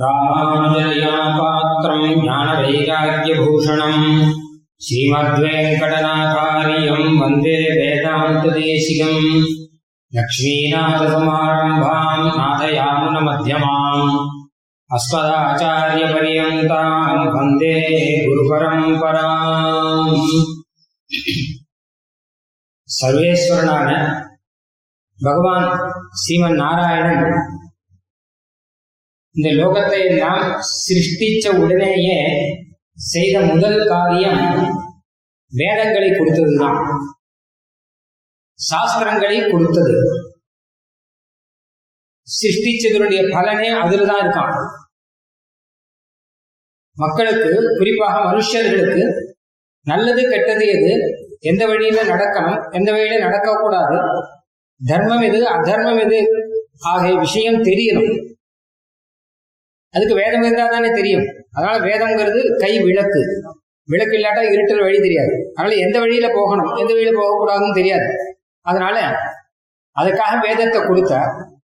ராமானுஜயா பாத்திரம் ஞானவைராக்கியபூஷணம். ஸ்ரீமத்வேங்கடநாதாரியம் வந்தே வேதாந்ததேசிகம். லக்ஷ்மீநாதசமாரம்பாம் நாதயாமுன நாதயாமுனமध्यமாம் அஸ்மதாச்சாரியபரியந்தாம் வந்தே குருபரம்பராம் சர்வேஸ்வரனான பகவான் ஸ்ரீமன் நாராயணன் இந்த லோகத்தை நான் சிருஷ்டிச்ச உடனேயே செய்த முதல் காரியம் வேதங்களை கொடுத்ததுதான். சாஸ்திரங்களை கொடுத்தது. சிருஷ்டிச்சதனுடைய பலனே அதில்தான் தான் இருக்கான். மக்களுக்கு குறிப்பாக மனுஷர்களுக்கு நல்லது கெட்டது எது? எந்த வழியில நடக்கணும்? எந்த வழியில நடக்கக்கூடாது? தர்மம் எது? அதர்மம் எது? ஆகிய விஷயம் தெரியணும். அதுக்கு வேதம் இருந்தா தானே தெரியும். அதனால வேதம்ங்கிறது கை விளக்கு. விளக்கு இல்லாட்டா இருட்டில் வழி தெரியாது. அதனால எந்த வழியில போகணும் எந்த வழியில போகக்கூடாதுன்னு தெரியாது. அதனால அதுக்காக வேதத்தை கொடுத்த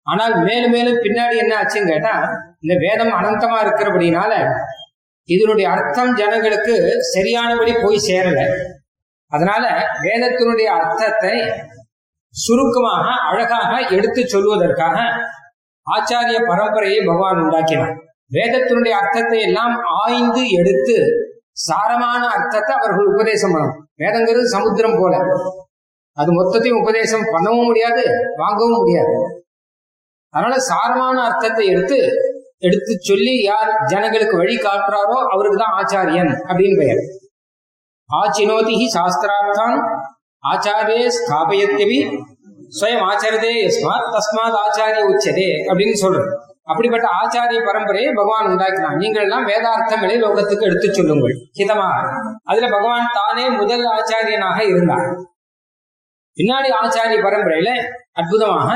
ஆனால் மேலும் மேலும் பின்னாடி என்ன ஆச்சுன்னு கேட்டா இந்த வேதம் அனந்தமா இருக்கிறபடினால இதனுடைய அர்த்தம் ஜனங்களுக்கு சரியானபடி போய் சேரல. அதனால வேதத்தினுடைய அர்த்தத்தை சுருக்கமாக அழகாக எடுத்து சொல்வதற்காக ஆச்சாரிய பரம்பரையை பகவான் உண்டாக்கினார். வேதத்தினுடைய அர்த்தத்தை எல்லாம் ஆய்ந்து எடுத்து சாரமான அர்த்தத்தை அவர்கள் உபதேசம் பண்ணணும். வேதங்கிறது சமுத்திரம் போல. அது மொத்தத்தையும் உபதேசம் பண்ணவும் முடியாது வாங்கவும் முடியாது. அதனால சாரமான அர்த்தத்தை எடுத்து எடுத்து சொல்லி யார் ஜனங்களுக்கு வழி காட்டுறாரோ அவருக்கு தான் ஆச்சாரியன் அப்படின்னு பெயர். ஆச்சினோதி சாஸ்திரார்த்தான் ஆச்சாரியே ஸ்தாபயத்தியவி ஸ்வயம் ஆச்சரதே யஸ்மாத் தஸ்மாத் ஆச்சாரிய உச்சதே அப்படின்னு சொல்றது அப்படிப்பட்ட ஆச்சாரிய பரம்பரையை பகவான் உண்டாக்கினான். நீங்கள் எல்லாம் வேதார்த்தங்களை லோகத்துக்கு எடுத்துச் சொல்லுங்கள். ஹிதமா அதுல பகவான் தானே முதல் ஆச்சாரியனாக இருந்தார். பின்னாடி ஆச்சாரிய பரம்பரையில அற்புதமாக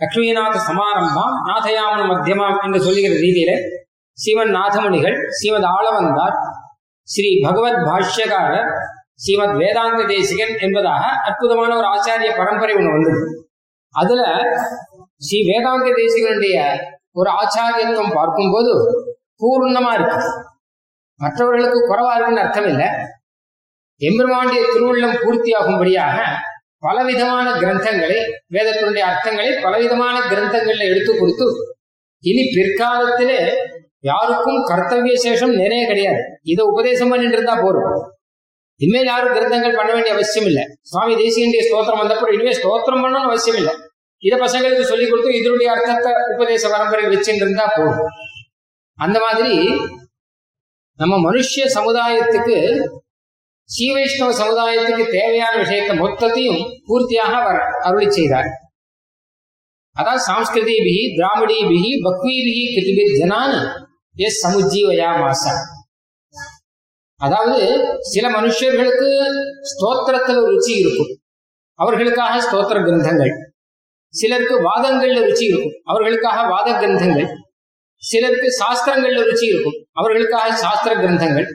லக்ஷ்மிநாத சமாரம்பம் நாதயாமன மத்தியமாம் என்று சொல்லுகிற ரீதியில ஸ்ரீமன் நாதமணிகள் ஸ்ரீமத் ஆளவந்தார் ஸ்ரீ பகவத் பாஷ்யகாரர் ஸ்ரீமத் வேதாந்த தேசிகன் என்பதாக அற்புதமான ஒரு ஆச்சாரிய பரம்பரை ஒன்று வந்தது. அதுல ஸ்ரீ வேதாந்த தேசிகனுடைய ஒரு ஆச்சாரியத்துவம் பார்க்கும்போது பூர்ணமா இருக்கு. மற்றவர்களுக்கு குறைவா இருக்குன்னு அர்த்தம் இல்லை. எம்பெருமாண்டிய திருவுள்ளம் பூர்த்தியாகும்படியாக பலவிதமான கிரந்தங்களை வேதத்தினுடைய அர்த்தங்களை பலவிதமான கிரந்தங்கள்ல எடுத்து கொடுத்து இனி பிற்காலத்திலே யாருக்கும் கர்த்தவிய சேஷம் நிறைய கிடையாது. இதை உபதேசம் பண்ணிட்டு இருந்தா போறோம் இனிமேல் யாரும் கிரந்தங்கள் பண்ண வேண்டிய அவசியம் இல்லை. சுவாமி தேசியனுடைய ஸ்தோத்திரம் வந்தப்போ இனிமேல் ஸ்தோத்திரம் பண்ணணும்னு அவசியம் இல்லை. இதை பசங்களுக்கு சொல்லி கொடுத்து இதனுடைய அர்த்தத்தை உபதேச பரம்பரை வச்சுட்டு இருந்தா போதும். அந்த மாதிரி நம்ம மனுஷ சமுதாயத்துக்கு ஸ்ரீ வைஷ்ணவ சமுதாயத்துக்கு தேவையான விஷயத்தை மொத்தத்தையும் பூர்த்தியாக வர அருளி செய்தார். அதாவது சாம்ஸ்கிருதிபிகி திராவிடிபிகி பக்வீபிகி கிருதிபிர் ஜனான் எஸ் சமுஜீவயா மாசா. அதாவது சில மனுஷர்களுக்கு ஸ்தோத்திரத்துல ருச்சி இருக்கும். அவர்களுக்காக ஸ்தோத்திர கிரந்தங்கள். சிலருக்கு வாதங்கள்ல ருச்சி இருக்கும். அவர்களுக்காக வாத கிரந்தங்கள். சிலருக்கு சாஸ்திரங்கள்ல ருச்சி இருக்கும். அவர்களுக்காக சாஸ்திர கிரந்தங்கள்.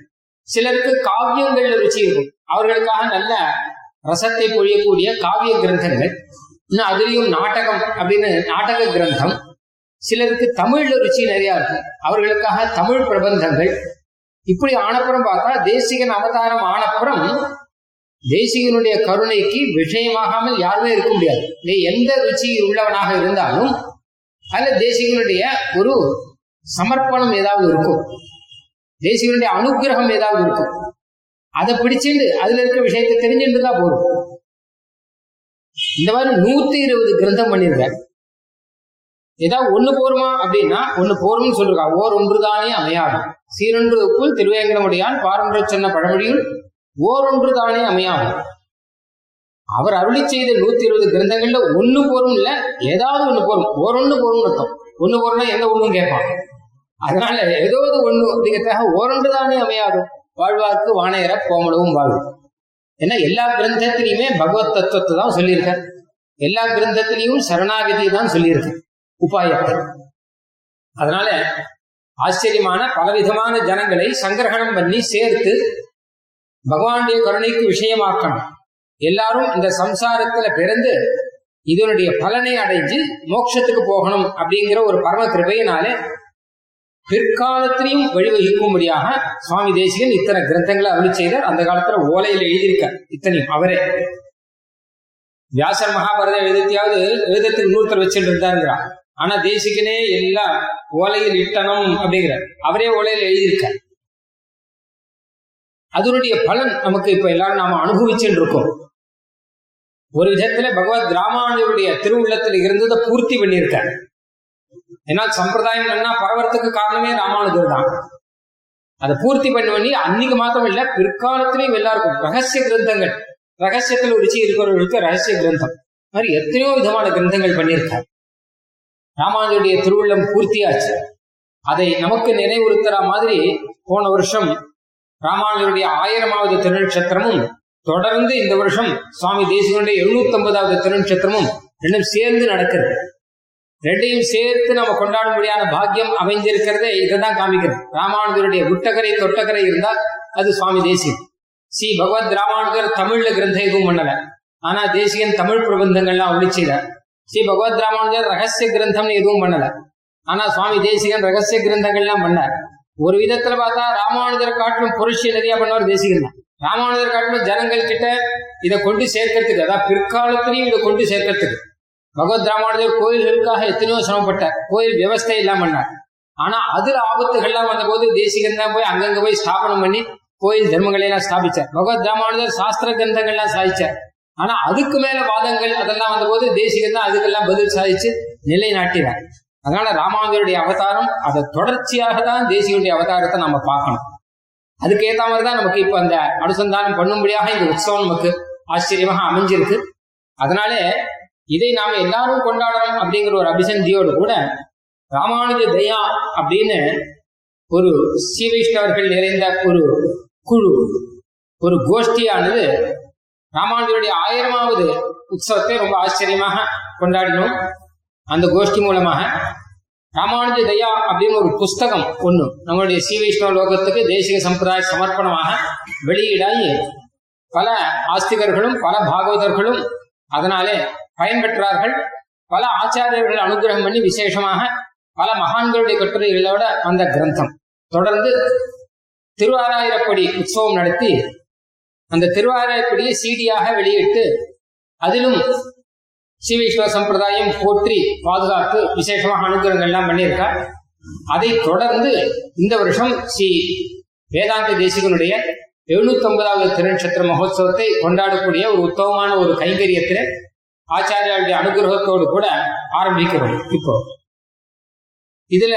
சிலருக்கு காவியங்கள்ல ருச்சி இருக்கும். அவர்களுக்காக நல்ல ரசத்தை பொழியக்கூடிய காவிய கிரந்தங்கள். இன்னும் அதுலயும் நாடகம் அப்படின்னு நாடக கிரந்தம். சிலருக்கு தமிழ்ல ருச்சி நிறைய இருக்கும். அவர்களுக்காக தமிழ் பிரபந்தங்கள். இப்படி ஆனப்புறம் பார்த்தா தேசிகன் அவதாரம் ஆனப்புறம் தேசிகனுடைய கருணைக்கு விஷயமாகாமல் யாருமே இருக்க முடியாது. நீ எந்த ருச்சி உள்ளவனாக இருந்தாலும் அதுல தேசிகனுடைய ஒரு சமர்ப்பணம் ஏதாவது இருக்கும். தேசிகனுடைய அனுகிரகம் ஏதாவது இருக்கும். அதை பிடிச்சிட்டு அதுல இருக்கிற விஷயத்தை தெரிஞ்சுட்டு தான் போதும் இந்த மாதிரி நூத்தி இருபது கிரந்தம் பண்ணியிருக்காரு. ஏதாவது ஒண்ணு போருமா அப்படின்னா ஒண்ணு போரும்னு சொல்லிருக்கா. ஓர் ஒன்றுதானே அமையாது. சீரொன்று உப்புள் திருவேங்கடமுடியான் பாரம்பரிய சொன்ன பழமொழியில் ஓரொன்று தானே அமையாகும். அவர் அருளி செய்த நூத்தி இருபது கிரந்தங்கள்ல ஒண்ணு போரும் இல்ல ஏதாவது ஒண்ணு போரும் ஓரொன்னு போரும் அர்த்தம். ஒண்ணு போறோம்னா எந்த ஒண்ணும் கேட்பான். அதனால ஏதாவது ஒண்ணு அப்படிங்கிறதாக ஓரொன்று தானே அமையாகும் வாழ்வார்க்கு வானையர கோமளவும் வாழ்வு. ஏன்னா எல்லா கிரந்தத்திலையுமே பகவத் தத்துவத்தை தான் சொல்லியிருக்கார். எல்லா கிரந்தத்திலையும் சரணாகதியை தான் சொல்லியிருக்க. உபாயத்தை. அதனால ஆச்சரியமான பலவிதமான ஜனங்களை சங்கிரகணம் பண்ணி சேர்த்து பகவானுடைய கருணைக்கு விஷயமாக்கணும். எல்லாரும் இந்த சம்சாரத்துல பிறந்து இதனுடைய பலனை அடைஞ்சு மோட்சத்துக்கு போகணும் அப்படிங்கிற ஒரு பரம கிருபையினாலே பிற்காலத்திலையும் வழிவகுக்கும்படியாக சுவாமி தேசிகன் இத்தனை கிரந்தங்களை அருள் செய்தார். அந்த காலத்துல ஓலையில எழுதியிருக்கார். இத்தனையும் அவரே. வியாசர் மகாபாரத எழுதத்தையாவது எழுதத்துக்கு இன்னொருத்தர் வச்சுட்டு இருந்தாருங்கிறார். ஆனா தேசிகனே எல்லாம் ஓலையில் இட்டணும் அப்படிங்கிறார். அவரே ஓலையில் எழுதியிருக்கார். அதனுடைய பலன் நமக்கு இப்ப எல்லாரும் நாம அனுபவிச்சுட்டு இருக்கோம் ஒரு விதத்துல பகவத் ராமானுடைய திருவுள்ளத்தில் இருந்ததை பூர்த்தி பண்ணியிருக்கார். ஏன்னா சம்பிரதாயம் என்ன பரவறதுக்கு காரணமே ராமானுஜர் தான். அதை பூர்த்தி பண்ணி பண்ணி அன்னைக்கு மாத்திரம் இல்ல பிற்காலத்திலையும் எல்லாருக்கும் ரகசிய கிரந்தங்கள். ரகசியத்தில் ருச்சி இருக்கிறவர்களுக்கு ரகசிய கிரந்தம். மாதிரி எத்தனையோ விதமான கிரந்தங்கள் பண்ணியிருக்காரு. ராமானுஜருடைய திருவுள்ளம் பூர்த்தியாச்சு. அதை நமக்கு நினைவுறுத்துற மாதிரி போன வருஷம் ராமானுஜருடைய ஆயிரமாவது திருநட்சத்திரமும் தொடர்ந்து இந்த வருஷம் சுவாமி தேசிகனுடைய எழுநூத்தி ஐம்பதாவது திருநட்சத்திரமும் ரெண்டும் சேர்ந்து நடக்கிறது. ரெண்டையும் சேர்த்து நம்ம கொண்டாடும்படியான பாக்கியம் அமைஞ்சிருக்கிறதே இதைதான் காமிக்கிறது. ராமானுஜருடைய விட்டக்கரை தொட்டகரை இருந்தால் அது சுவாமி தேசியம் ஸ்ரீ பகவத் ராமானுஜர் தமிழ்ல கிரந்த எதுவும் பண்ணல. ஆனா தேசிகன் தமிழ் பிரபந்தங்கள்லாம் ஒளி ஸ்ரீ பகவத் ராமானுஜர் ரகசிய கிரந்தம்னு எதுவும் பண்ணல. ஆனா சுவாமி தேசிகன் ரகசிய கிரந்தங்கள்லாம் பண்ணார் ஒரு விதத்துல பார்த்தா ராமானுஜர் காட்டிலும் புரட்சி நிறைய பண்ணவர் தேசிகன் தான் ராமானுஜர் காட்டிலும் ஜனங்கள் கிட்ட இதை கொண்டு சேர்க்கறதுக்கு அதாவது பிற்காலத்திலையும் இதை கொண்டு சேர்க்கறதுக்கு. பகவத் ராமானுஜர் கோயில்களுக்காக எத்தனையோ சிரமப்பட்டார் கோயில் விவசாய இல்லாம பண்ணார். ஆனா அதுல ஆபத்துகள்லாம் வந்த போது தேசிகன் தான் போய் அங்கங்க போய் ஸ்தாபனம் பண்ணி கோயில் தர்மங்களை எல்லாம் ஸ்தாபிச்சார். பகவத் ராமானுஜர் சாஸ்திர கிரந்தங்கள்லாம் சாதிச்சார். ஆனா அதுக்கு மேல வாதங்கள் அதெல்லாம் வந்த போது தேசிகன் தான் அதுக்கெல்லாம் பதில் சாதிச்சு நிலைநாட்டினார். அதனால ராமானுஜருடைய அவதாரம் அதை தொடர்ச்சியாக தான் தேசிகனுடைய அவதாரத்தை நம்ம பார்க்கணும். அதுக்கு மாதிரி தான் நமக்கு இப்ப அந்த அனுசந்தானம் பண்ணும்படியாக இந்த உற்சவம் நமக்கு ஆச்சரியமாக அமைஞ்சிருக்கு. அதனாலே இதை நாம எல்லாரும் கொண்டாடணும் அப்படிங்கிற ஒரு அபிசந்தியோடு கூட ராமானுஜ தயா அப்படின்னு ஒரு ஸ்ரீ வைஷ்ணவர்கள் நிறைந்த ஒரு குழு ஒரு கோஷ்டியானது ராமானுஜருடைய ஆயிரமாவது உற்சவத்தை ரொம்ப ஆச்சரியமாக கொண்டாடினோம். அந்த கோஷ்டி மூலமாக ராமானுஜ தயா அப்படின்னு ஒரு புஸ்தகம் ஒண்ணு நம்மளுடைய ஸ்ரீ வைஷ்ணவ லோகத்துக்கு தேசிய சம்பிரதாய சமர்ப்பணமாக வெளியீடாகி பல ஆஸ்திகர்களும் பல பாகவதர்களும் அதனாலே பயன்பெற்றார்கள். பல ஆச்சாரியர்கள் அனுகிரகம் பண்ணி விசேஷமாக பல மகான்களுடைய கட்டுரைகளோட அந்த கிரந்தம். தொடர்ந்து திருவாராயிரப்படி உற்சவம் நடத்தி அந்த திருவாராயப்படியை சீடியாக வெளியிட்டு அதிலும் ஸ்ரீ வைஷ்ணவ சம்பிரதாயம் போற்றி பாதுகாத்து விசேஷமாக அனுகிரகங்கள்லாம் பண்ணியிருக்கார். அதை தொடர்ந்து இந்த வருஷம் ஸ்ரீ வேதாந்த தேசிகனுடைய எழுநூத்தி ஒன்பதாவது திருநட்சத்திர மகோத்சவத்தை கொண்டாடக்கூடிய ஒரு உத்தமமான ஒரு கைங்கரியத்தில் ஆச்சாரியாளுடைய அனுகிரகத்தோடு கூட ஆரம்பிக்கிறோம் இப்போ. இதுல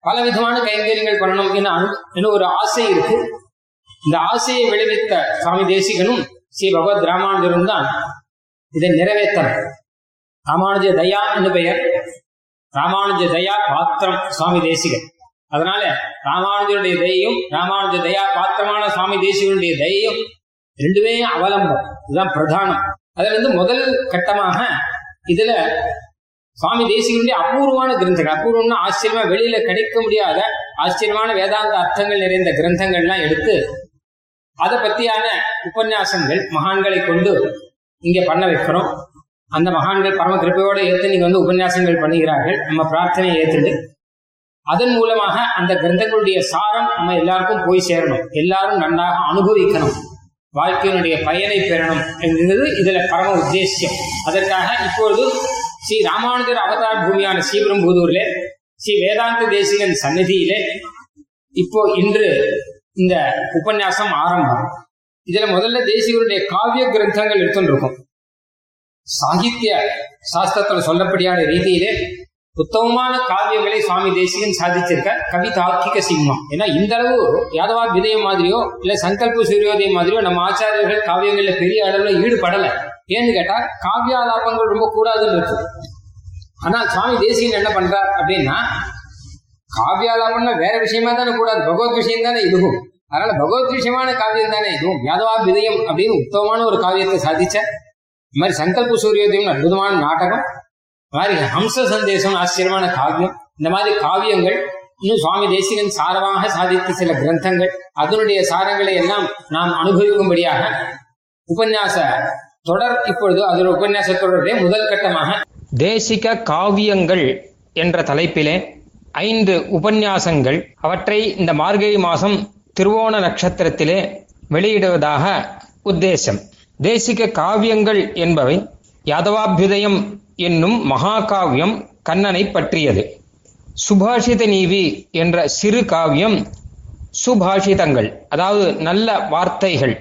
பல விதமான கைங்கரியங்கள் பண்ணணும் என அனு என ஒரு ஆசை இருக்கு. இந்த ஆசையை விளைவித்த சுவாமி தேசிகனும் ஸ்ரீ பகவத் ராமானுஜரும் தான் இதை நிறைவேற்றணும். ராமானுஜ தயா என்று பெயர். ராமானுஜ தயா பாத்திரம் சுவாமி தேசிகன். அதனால ராமானுஜருடைய தயையும் ராமானுஜ தயா பாத்திரமான சுவாமி தேசிகனுடைய தயையும் ரெண்டுமே அவலம்பம். இதுதான் பிரதானம். அதுல இருந்து முதல் கட்டமாக இதுல சுவாமி தேசிகனுடைய அபூர்வமான கிரந்தங்கள் அபூர்வம்னா ஆச்சரியமா வெளியில கிடைக்க முடியாத ஆச்சரியமான வேதாந்த அர்த்தங்கள் நிறைந்த கிரந்தங்கள்லாம் எடுத்து அதை பத்தியான உபன்யாசங்கள் மகான்களை கொண்டு இங்க பண்ண வைக்கிறோம். அந்த மகான்கள் பரம கிருப்பையோடு ஏற்று நீங்க வந்து உபன்யாசங்கள் பண்ணுகிறார்கள். நம்ம பிரார்த்தனையை ஏற்றுட்டு அதன் மூலமாக அந்த கிரந்தங்களுடைய சாரம் நம்ம எல்லாருக்கும் போய் சேரணும். எல்லாரும் நன்றாக அனுபவிக்கணும். வாழ்க்கையினுடைய பயனை பெறணும் என்கிறது இதுல பரம உத்தேசியம். அதற்காக இப்பொழுது ஸ்ரீ ராமானுஜர் அவதார பூமியான ஸ்ரீபெரும்புதூர்ல ஸ்ரீ வேதாந்த தேசிகன் சந்நிதியிலே இப்போ இன்று இந்த உபன்யாசம் ஆரம்பம். இதுல முதல்ல தேசிகருடைய காவிய கிரந்தங்கள் எடுத்துட்டு இருக்கும். சாகித்ய சாஸ்திரத்துல சொல்லப்படியான ரீதியிலே உத்தமமான காவியங்களை சுவாமி தேசிகன் சாதிச்சிருக்க கவி தார்க்கிக சிம்மம் ஏன்னா இந்த அளவு யாதவா விதயம் மாதிரியோ இல்ல சங்கல்ப சூரியோதயம் மாதிரியோ நம்ம ஆச்சாரியர்கள் காவியங்கள்ல பெரிய அளவுல ஈடுபடல. ஏன்னு கேட்டா காவியாலாபங்கள் ரொம்ப கூடாதுன்னு இருக்கு. ஆனா சுவாமி தேசிகன் என்ன பண்றார் அப்படின்னா காவியாலாபம்னா வேற விஷயமா தானே கூடாது. பகவத் விஷயம் தானே இதுவும். அதனால பகவத் விஷயமான காவியம் தானே இதுவும். யாதவா விதயம் அப்படின்னு உத்தமமான ஒரு காவியத்தை சாதிச்ச இந்த மாதிரி சங்கல்ப சூரியோதயம் அற்புதமான நாடகம் மாதிரி ஹம்ச சந்தேசம் ஆச்சரியமான காவியம் இந்த மாதிரி காவியங்கள் இன்னும் சுவாமி தேசிகன் சாரமாக சாதித்த சில கிரந்தங்கள் அதனுடைய சாரங்களை எல்லாம் நாம் அனுபவிக்கும்படியாக உபன்யாச தொடர் இப்பொழுது அதோட உபன்யாச தொடருடைய முதல் கட்டமாக தேசிக காவியங்கள் என்ற தலைப்பிலே ஐந்து உபன்யாசங்கள் அவற்றை இந்த மார்கழி மாதம் திருவோண நட்சத்திரத்திலே வெளியிடுவதாக உத்தேசம். தேசிக காவியங்கள் என்பவை யாதவாபியுதயம் என்னும் மகாகாவியம் கண்ணனை பற்றியது. சுபாஷித நீவி என்ற சிறு காவியம் சுபாஷிதங்கள் அதாவது நல்ல வார்த்தைகள்.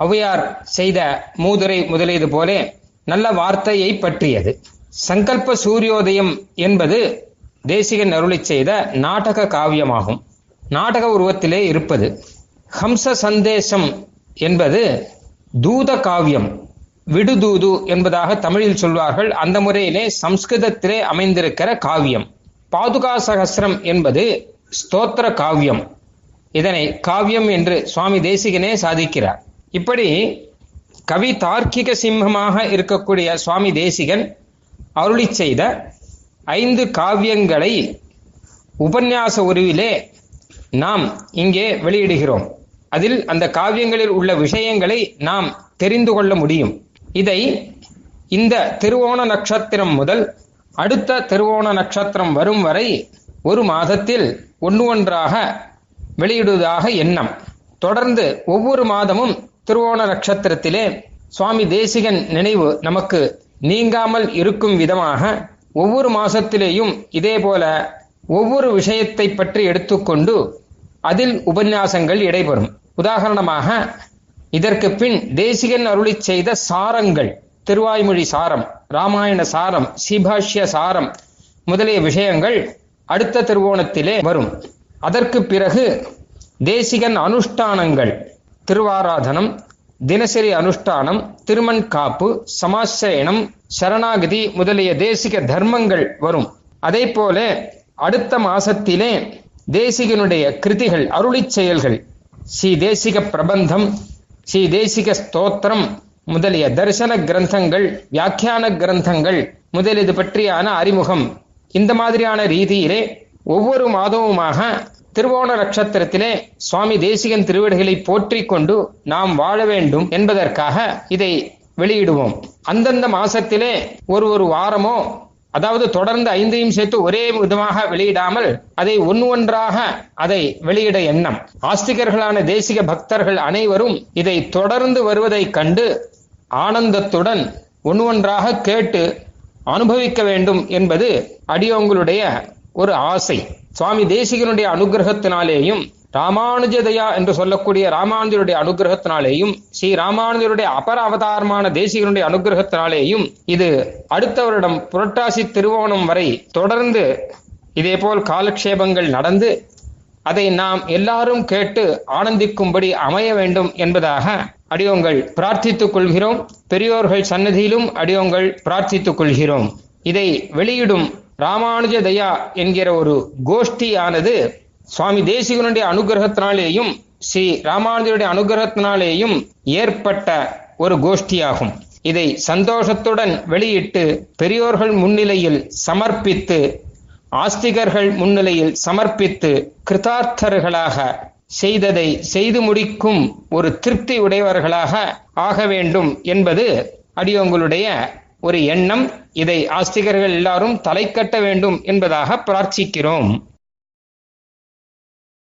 ஔவையார் செய்த மூதுரை முதலியது போலே நல்ல வார்த்தையை பற்றியது. சங்கல்ப சூரியோதயம் என்பது தேசிகன் அருளி செய்த நாடக காவியமாகும். நாடக உருவத்திலே இருப்பது. ஹம்ச சந்தேசம் என்பது தூத காவியம் விடுதூது என்பதாக தமிழில் சொல்வார்கள். அந்த முறையிலே சம்ஸ்கிருதத்திலே அமைந்திருக்கிற காவியம். பாதுகா சகசிரம் என்பது ஸ்தோத்திர காவியம். இதனை காவியம் என்று சுவாமி தேசிகனே சாதிக்கிறார். இப்படி கவி தார்க்கிக சிம்மமாக இருக்கக்கூடிய சுவாமி தேசிகன் அருளி செய்த ஐந்து காவியங்களை உபன்யாச உருவிலே நாம் இங்கே வெளியிடுகிறோம். அதில் அந்த காவியங்களில் உள்ள விஷயங்களை நாம் தெரிந்து கொள்ள முடியும். இதை இந்த திருவோண நட்சத்திரம் முதல் அடுத்த திருவோண நட்சத்திரம் வரும் வரை ஒரு மாதத்தில் ஒன்று ஒன்றாக வெளியிடுவதாக எண்ணம். தொடர்ந்து ஒவ்வொரு மாதமும் திருவோண நட்சத்திரத்திலே சுவாமி தேசிகன் நினைவு நமக்கு நீங்காமல் இருக்கும் விதமாக ஒவ்வொரு மாசத்திலேயும் இதே போல ஒவ்வொரு விஷயத்தை பற்றி எடுத்துக்கொண்டு அதில் உபன்யாசங்கள் இடைபெறும். உதாரணமாக இதற்கு பின் தேசிகன் அருளி செய்த சாரங்கள் திருவாய்மொழி சாரம் ராமாயண சாரம் சீபாஷ்ய சாரம் முதலிய விஷயங்கள் அடுத்த திருவோணத்திலே வரும். அதற்கு பிறகு தேசிகன் அனுஷ்டானங்கள் திருவாராதனம் தினசரி அனுஷ்டானம் திருமண் காப்பு சமாசிரயணம் சரணாகதி முதலிய தேசிக தர்மங்கள் வரும். அதே போல அடுத்த மாசத்திலே தேசிகனுடைய கிருதிகள் அருளிச் செயல்கள் ஸ்ரீ தேசிக பிரபந்தம் ஸ்ரீ தேசிக ஸ்தோத்திரம் முதலிய தரிசன கிரந்தங்கள் வியாக்கியான கிரந்தங்கள் முதலியது பற்றியான அறிமுகம். இந்த மாதிரியான ரீதியிலே ஒவ்வொரு மாதமுமாக திருவோண நட்சத்திரத்திலே சுவாமி தேசிகன் திருவிடுகளை போற்றிக் கொண்டு நாம் வாழ வேண்டும் என்பதற்காக இதை வெளியிடுவோம். அந்தந்த மாசத்திலே ஒரு ஒரு வாரமோ அதாவது தொடர்ந்து ஐந்தையும் சேர்த்து ஒரே விதமாக வெளியிடாமல் அதை ஒன்று ஒன்றாக அதை வெளியிட எண்ணம். ஆஸ்திகர்களான தேசிக பக்தர்கள் அனைவரும் இதை தொடர்ந்து வருவதைக் கண்டு ஆனந்தத்துடன் ஒன்று ஒன்றாக கேட்டு அனுபவிக்க வேண்டும் என்பது அடியோங்களுடைய ஒரு ஆசை. சுவாமி தேசிகனுடைய அனுகிரகத்தினாலேயும் ராமானுஜதயா என்று சொல்லக்கூடிய ராமானுஜருடைய அனுகிரகத்தினாலேயும் ஸ்ரீ ராமானுஜருடைய அபர அவதாரமான தேசிகனுடைய அனுகிரகத்தினாலேயும் இது அடுத்த வருடம் புரட்டாசி திருவோணம் வரை தொடர்ந்து இதேபோல் காலக்ஷேபங்கள் நடந்து அதை நாம் எல்லாரும் கேட்டு ஆனந்திக்கும்படி அமைய வேண்டும் என்பதாக அடியோங்கள் பிரார்த்தித்துக் கொள்கிறோம். பெரியோர்கள் சன்னதியிலும் அடியோங்கள் பிரார்த்தித்துக் கொள்கிறோம். இதை வெளியிடும் ராமானுஜ தயா என்கிற ஒரு கோஷ்டியானது சுவாமி தேசிகனுடைய அனுகிரகத்தினாலேயும் ஸ்ரீ ராமானுஜருடைய அனுகிரகத்தினாலேயும் ஏற்பட்ட ஒரு கோஷ்டியாகும். இதை சந்தோஷத்துடன் வெளியிட்டு பெரியோர்கள் முன்னிலையில் சமர்ப்பித்து ஆஸ்திகர்கள் முன்னிலையில் சமர்ப்பித்து கிருதார்த்தர்களாக செய்ததை செய்து முடிக்கும் ஒரு திருப்தி உடையவர்களாக ஆக வேண்டும் என்பது அடியோங்களுடைய ஒரு எண்ணம். இதை ஆஸ்திகர்கள் எல்லாரும் தலை கட்ட வேண்டும் என்பதாக பிரார்த்திக்கிறோம்.